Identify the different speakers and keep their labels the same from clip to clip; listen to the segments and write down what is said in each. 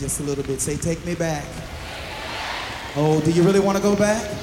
Speaker 1: just a little bit. Say, take me back. Oh, do you really want to go back?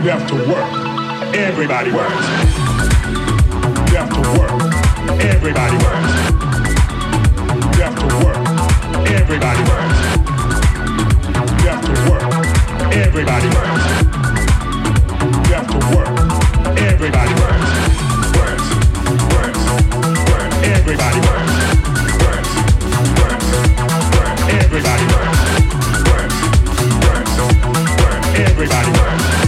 Speaker 2: Everybody works. You have to work. Everybody works. You have to work. Everybody works. You have to work. Everybody works. You have to work. Everybody works. Works. Works. Works. Everybody works. Works. Works. Works. Everybody works. Works. Works. Works. Everybody works.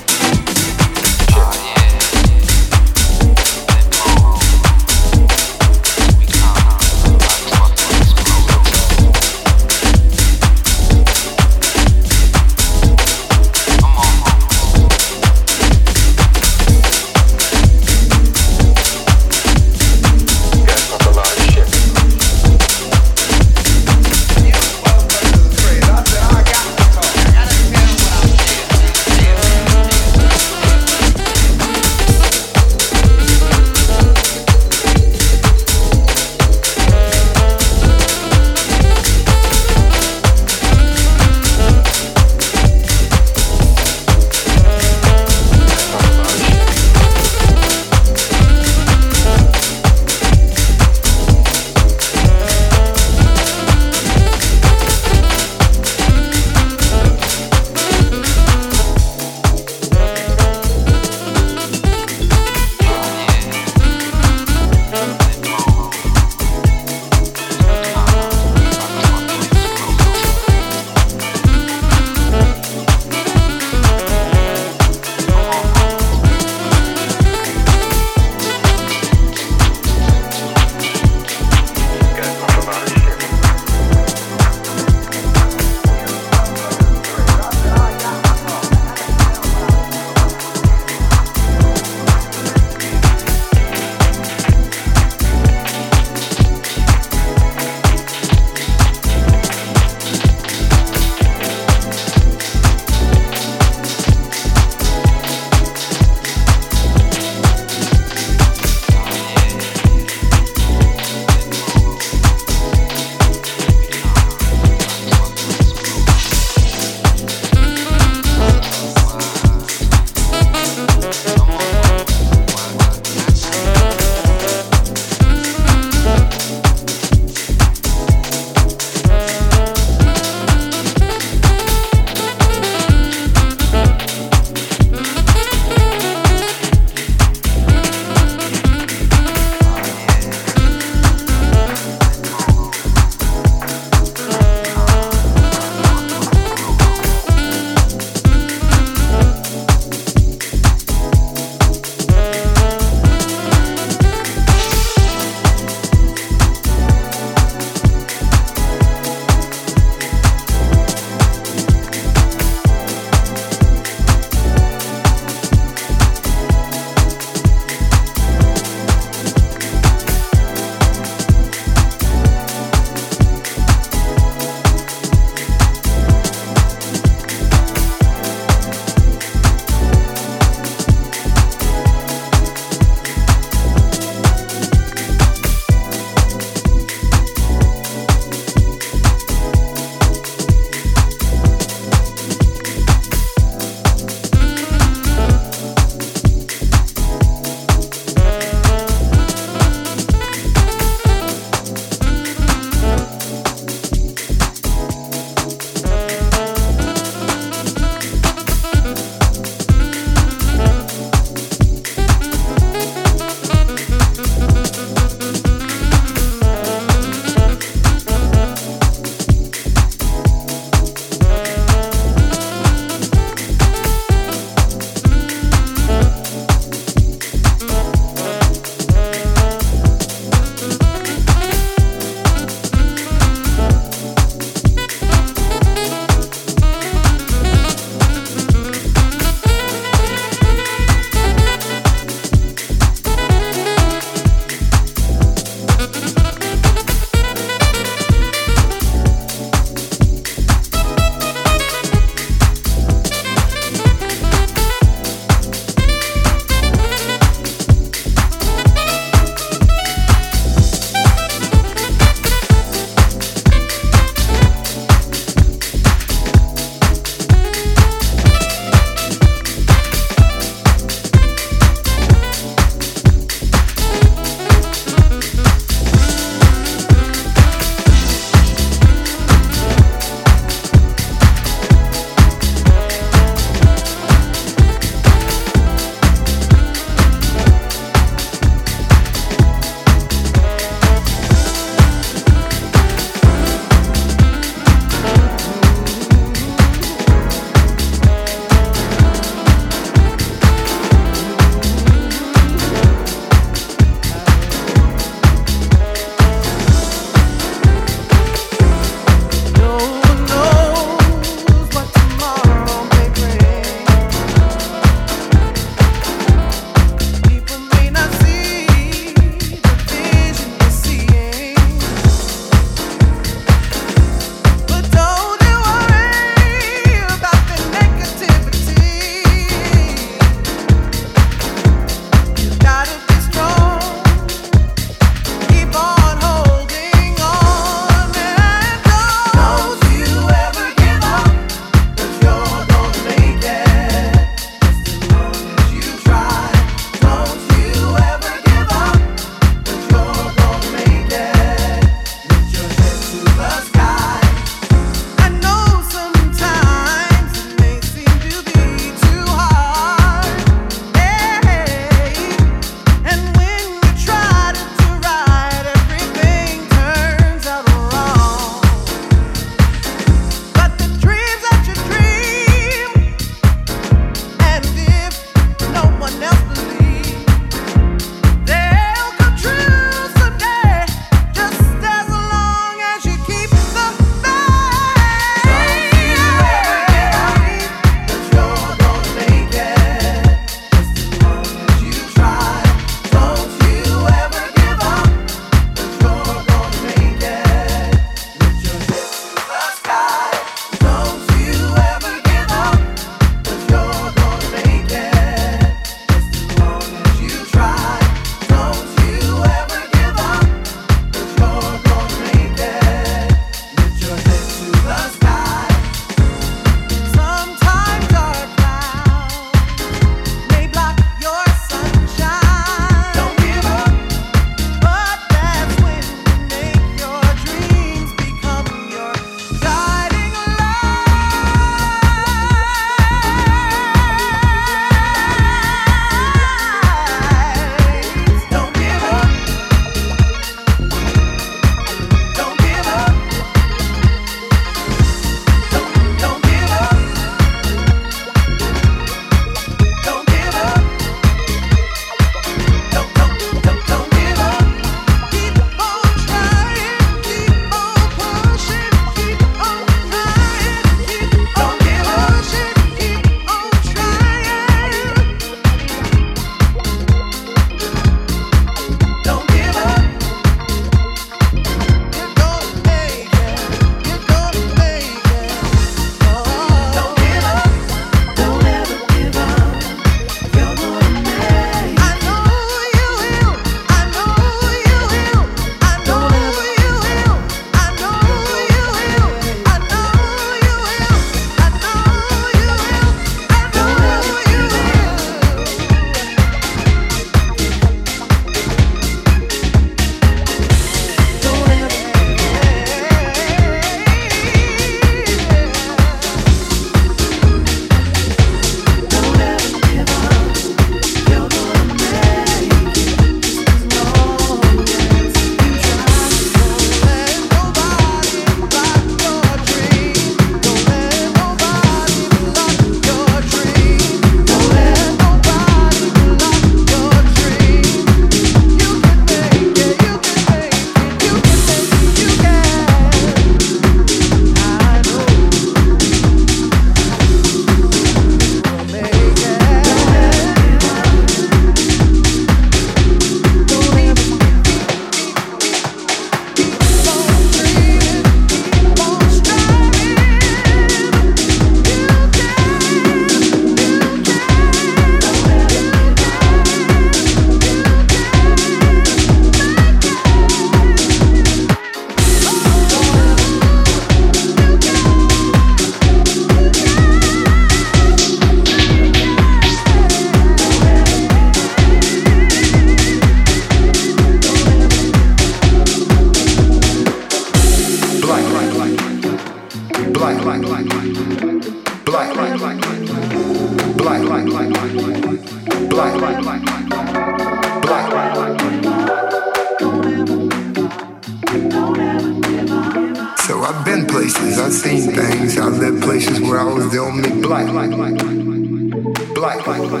Speaker 3: So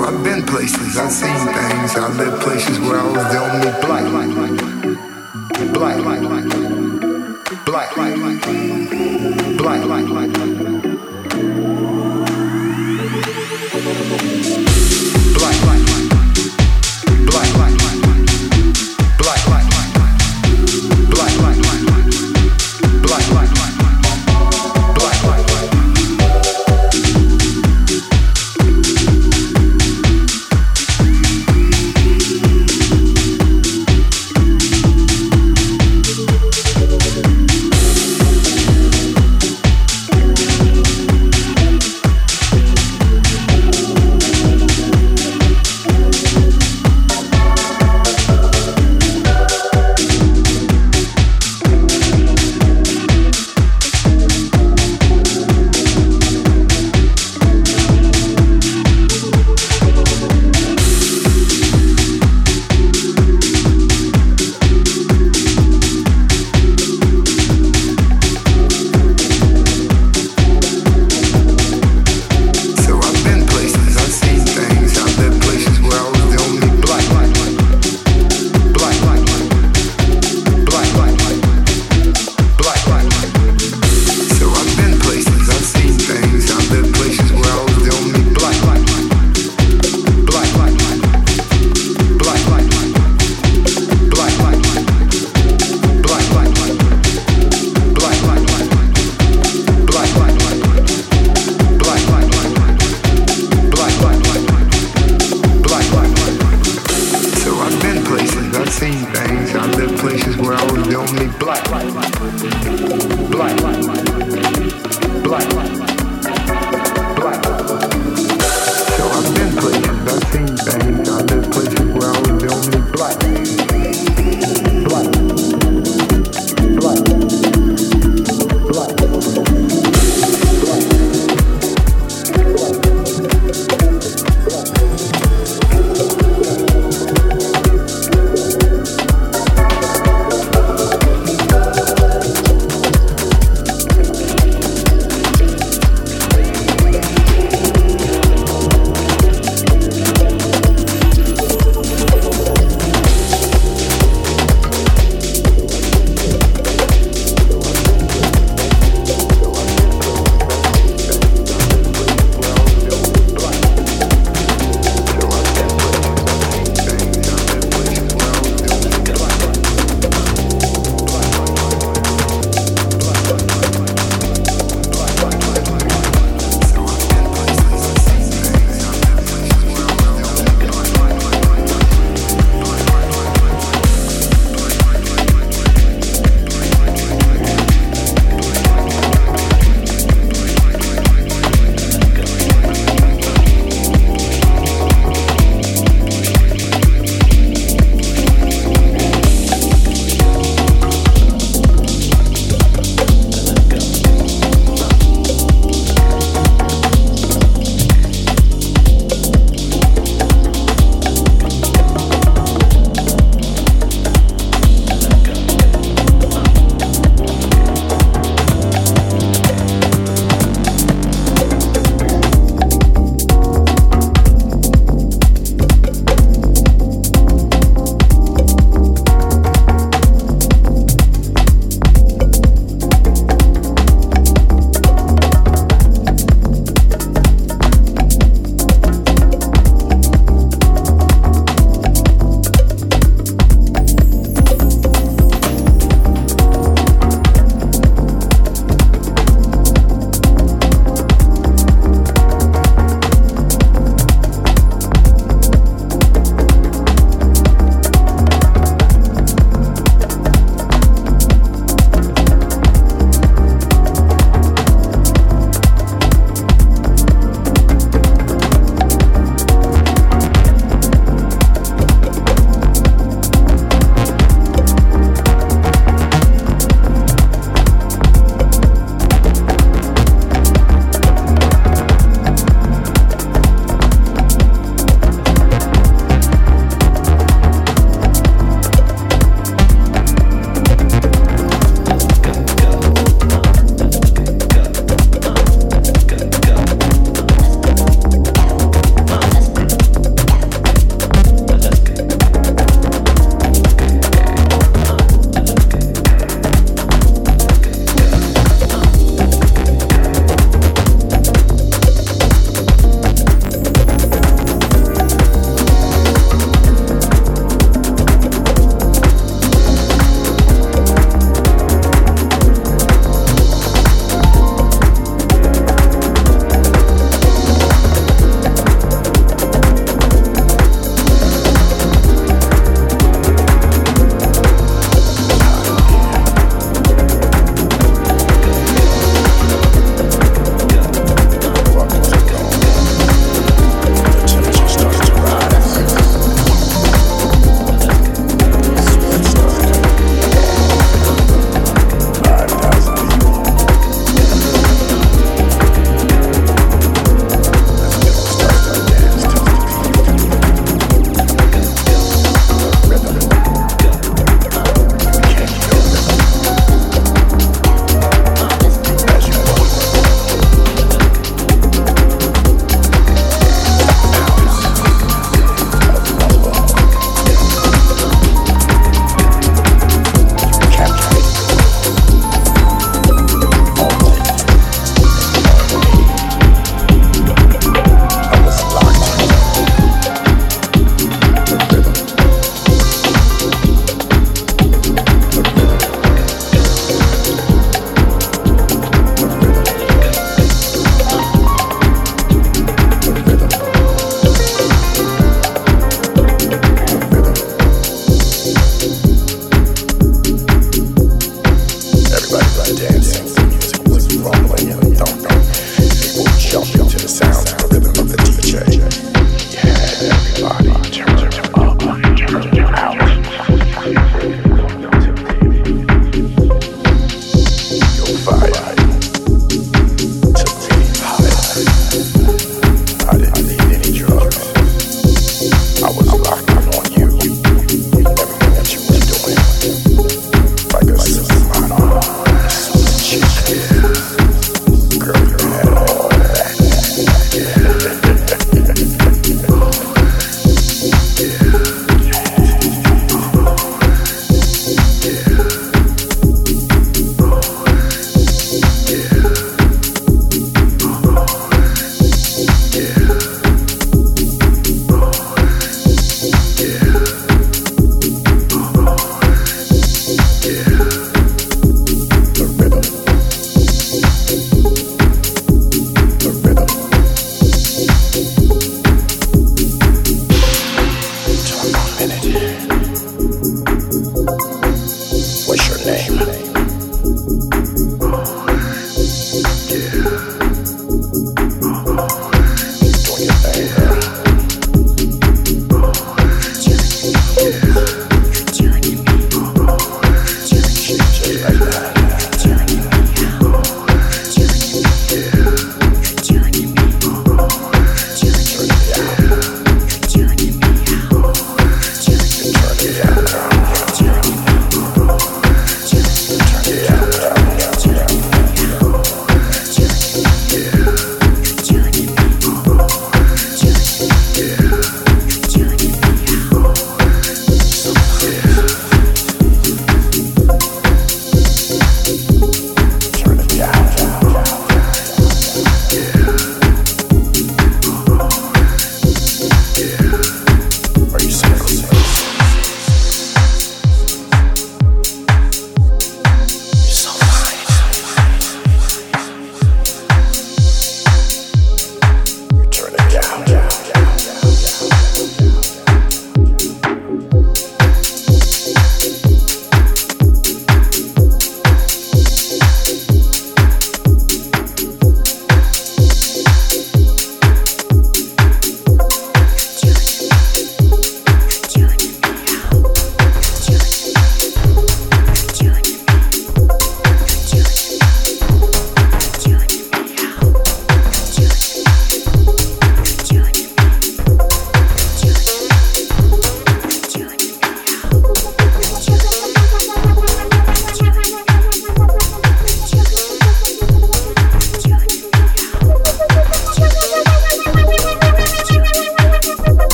Speaker 3: I've been places, I've seen things, I've lived places where I was the only black.